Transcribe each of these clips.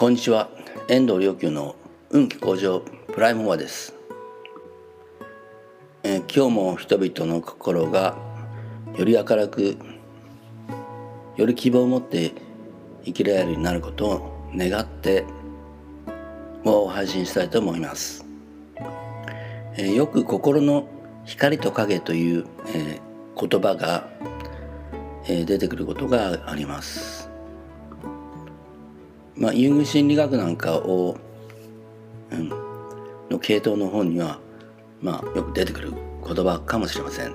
こんにちは。遠藤良久の運気向上プライムモアです、えー、今日も人々の心がより明るくより希望を持って生きられるようになることを願ってを配信したいと思います、えー、よく心の光と影という、えー、言葉が、え、出てくることがあります。まあ、ユング心理学なんかを、うん、の系統の本には、まあ、よく出てくる言葉かもしれません。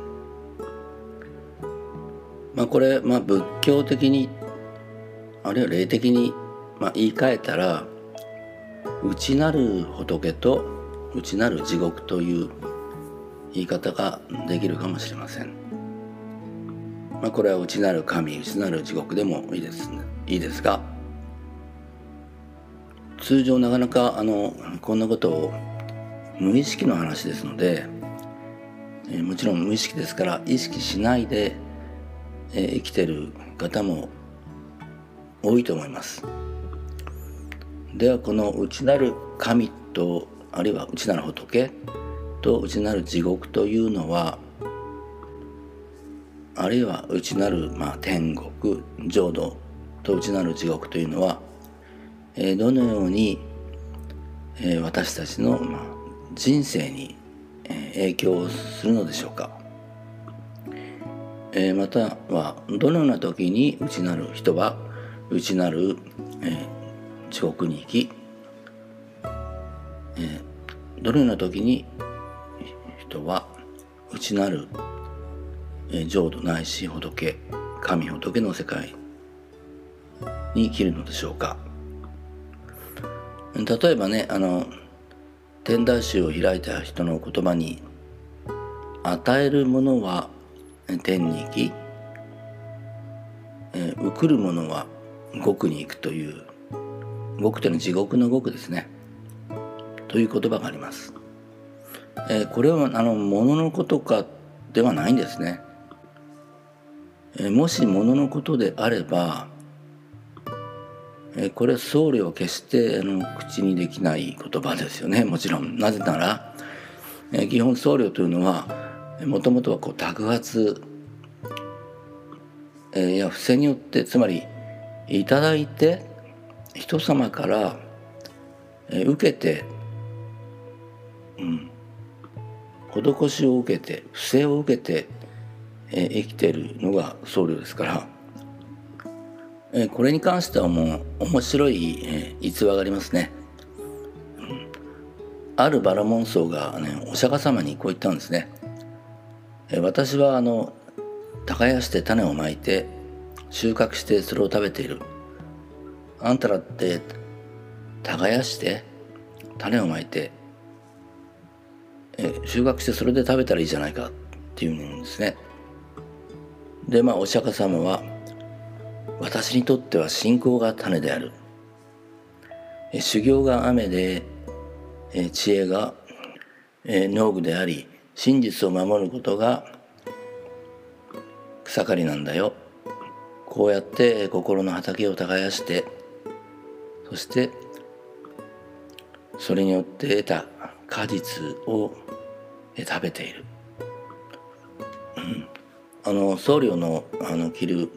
まあ、これ、まあ、仏教的にあるいは霊的に、まあ、言い換えたら内なる仏と内なる地獄という言い方ができるかもしれません。まあ、これは内なる神内なる地獄でもいいです、ね、いいですが通常なかなかあのこんなことを無意識の話ですので、えー、もちろん無意識ですから意識しないで、えー、生きてる方も多いと思います。ではこの内なる神とあるいは内なる仏と内なる地獄というのはあるいは内なる、まあ、天国浄土と内なる地獄というのはえどのように、え私たちの、ま人生に、え影響するのでしょうか、えまたはどのような時に内なる人は内なる、え地獄に行き、えどのような時に人は内なる、え浄土ないし仏神仏の世界に生きるのでしょうか。例えばねあの天台宗を開いた人の言葉に「与えるものは天に行き、えー、受るものは極に行く」という極というのは地獄の極ですねという言葉があります。えー、これはあの物のことかではないんですね。えー、もし物のことであればえこれ僧侶は決してあの口にできない言葉ですよね。もちろん。なぜなら、え基本僧侶というのはもともとはこう托発、えや不正によってつまりいただいて人様から、え受けて、うん、施しを受けて不正を受けて、え生きているのが僧侶ですからえこれに関してはもう面白い、逸話がありますね。あるバラモン僧が、ね、お釈迦様にこう言ったんですね。え私はあの耕して種をまいて収穫してそれを食べている。あんたらって耕して種をまいてえ収穫してそれで食べたらいいじゃないかっていうんですね。でまあお釈迦様は私にとっては信仰が種である。修行が雨で知恵が農具であり真実を守ることが草刈りなんだよ。こうやって心の畑を耕してそしてそれによって得た果実を食べている、あの僧侶のあの着る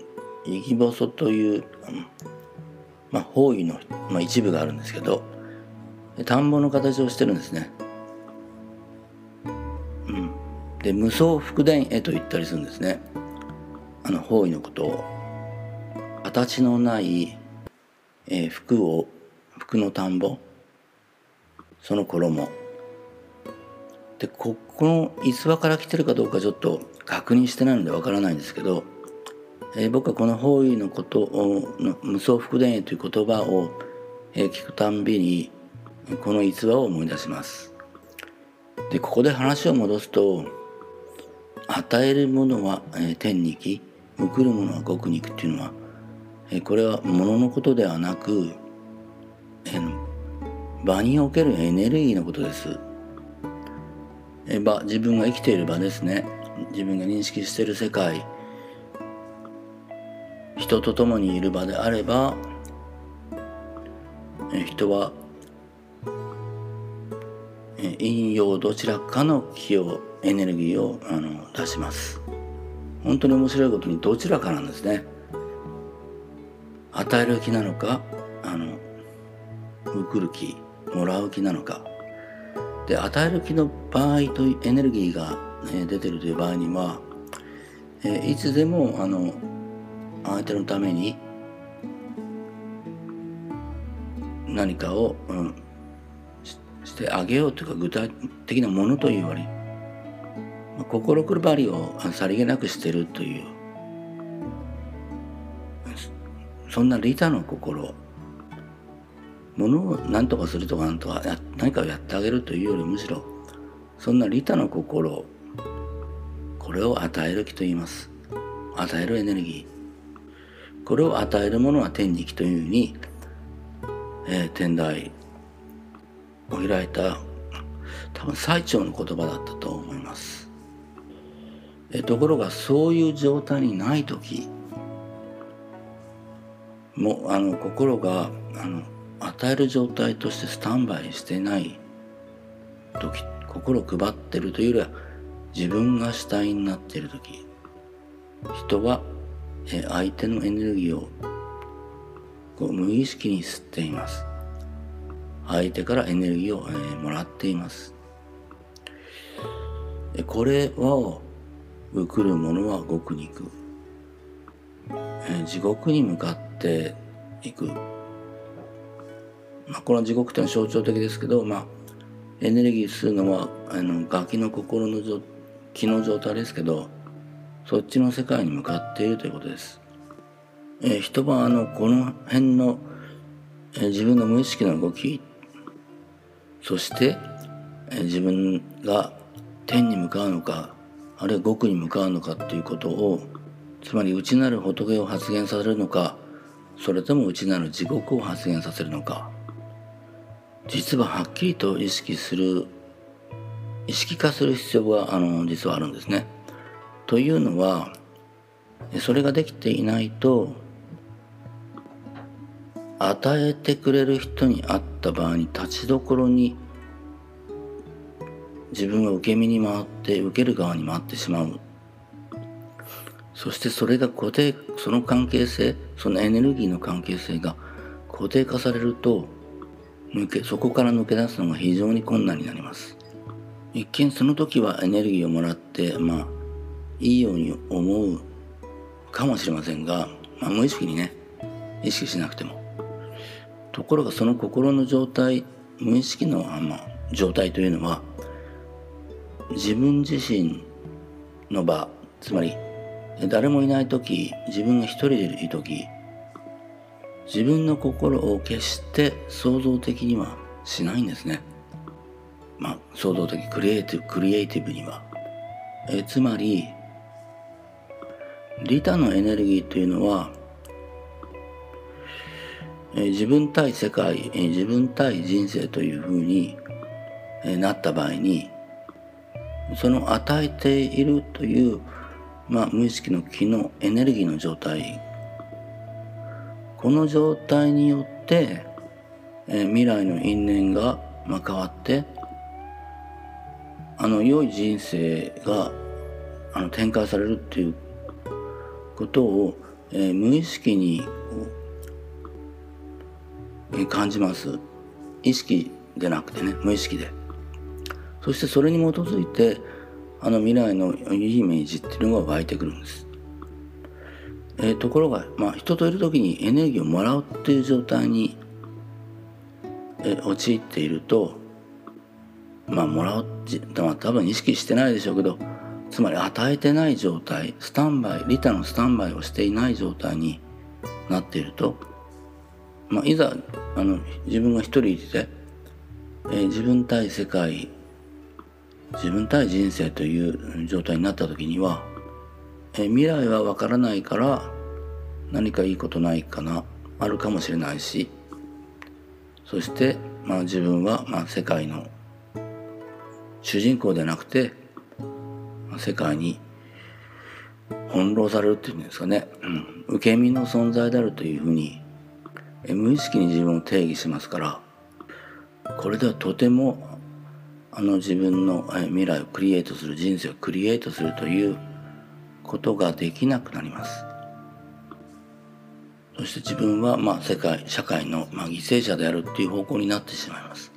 イギボソという、まあ、方位の、まあ、一部があるんですけど田んぼの形をしてるんですね。うん、で無双福田絵と言ったりするんですね。あの方位のことを形のない、えー、服を服の田んぼその衣でここの逸話から来てるかどうかちょっと確認してないのでわからないんですけどえー、僕はこの方位のことを無双福田園という言葉を、えー、聞くたんびにこの逸話を思い出します。でここで話を戻すと与えるものは、えー、天に行き送るものは極に行くっていうのは、えー、これは物のことではなく、えー、場におけるエネルギーのことです、えー、場自分が生きている場ですね。自分が認識している世界。人と共にいる場であれば人は陰陽どちらかの気をエネルギーをあの出します。本当に面白いことにどちらかなんですね。与える気なのかあの送る気もらう気なのか。で与える気の場合とエネルギーが、え出てるという場合には、えいつでもあの相手のために何かを、うん、してあげようというか具体的なものというより、まあ、心配りをさりげなくしてるというそんな利他の心ものを何とかするとか何とか何かをやってあげるというよりむしろそんな利他の心これを与える気と言います。与えるエネルギー。これを与えるものは天に気というふうに、えー、天台を開いた多分最長の言葉だったと思います。えところがそういう状態にない時もあの心があの与える状態としてスタンバイしてない時心を配ってるというよりは自分が主体になっている時。人は相手のエネルギーをこう無意識に吸っています。相手からエネルギーを、えもらっています。これを送る者は極に行く、え地獄に向かっていく。まあ、この地獄というのは象徴的ですけど、まあ、エネルギー吸うのはあのガキの心の気の状態ですけどそっちの世界に向かっているということです。えー、一晩あのこの辺の、えー、自分の無意識の動きそして、えー、自分が天に向かうのかあるいは極に向かうのかということをつまり内なる仏を発現させるのかそれとも内なる地獄を発現させるのか実ははっきりと意識する意識化する必要があの実はあるんですね。というのはそれができていないと与えてくれる人に会った場合に立ちどころに自分が受け身に回って受ける側に回ってしまう。そしてそれが固定その関係性そのエネルギーの関係性が固定化されると抜けそこから抜け出すのが非常に困難になります。一見その時はエネルギーをもらってまあいいように思うかもしれませんが、まあ、無意識にね意識しなくてもところがその心の状態無意識の、まあ、状態というのは自分自身の場つまり誰もいない時自分が一人でいる時自分の心を決して創造的にはしないんですね。まあ、創造的クリエイティブクリエイティブには。えつまり利他のエネルギーというのは、え自分対世界、え自分対人生というふうに、えなった場合にその与えているという、まあ、無意識の気のエネルギーの状態。この状態によって、え、未来の因縁が、まあ、変わってあの良い人生があの展開されるっていうことを、えー、無意識に、えー、感じます。意識でなくてね無意識で。そしてそれに基づいてあの未来のいいイメージっていうのが湧いてくるんです。えー、ところが、まあ、人といる時にエネルギーをもらうっていう状態に、えー、陥っているとまあもらうまあ、多分意識してないでしょうけどつまり与えてない状態スタンバイ利他のスタンバイをしていない状態になっていると、まあ、いざあの自分が一人いて、えー、自分対世界自分対人生という状態になった時にはえ未来はわからないから何かいいことないかなあるかもしれないしそして、まあ、自分は、まあ、世界の主人公ではなくて、世界に翻弄されるっていうんですかね、うん、受け身の存在であるというふうに無意識に自分を定義しますからこれではとてもあの自分の未来をクリエイトする人生をクリエイトするということができなくなります。そして自分はまあ世界社会のまあ犠牲者であるっていう方向になってしまいます。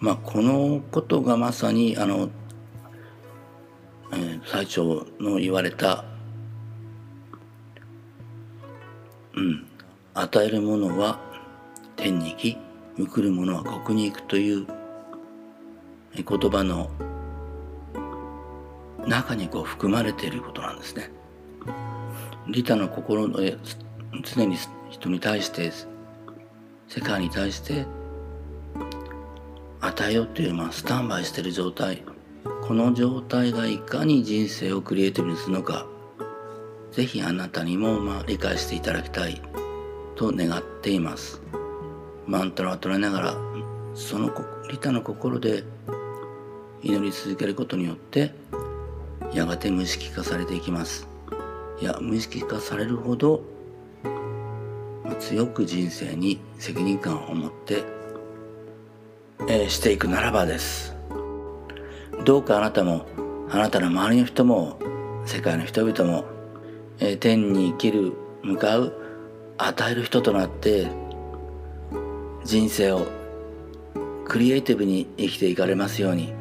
まあこのことがまさにあの、最長の言われたうん与えるものは天に行き報るものは国に行くという言葉の中にこう含まれていることなんですね。利他の心の常に人に対して世界に対して与えようという、まあ、スタンバイしている状態この状態がいかに人生をクリエイティブにするのか是非あなたにも、ま、理解していただきたいと願っています。マントラを唱えながらその利他の心で祈り続けることによってやがて無意識化されていきます。いや無意識化されるほど強く人生に責任感を持って、えー、していくならばです。どうかあなたもあなたの周りの人も世界の人々も、え、天に生きる向かう与える人となって人生をクリエイティブに生きていかれますように。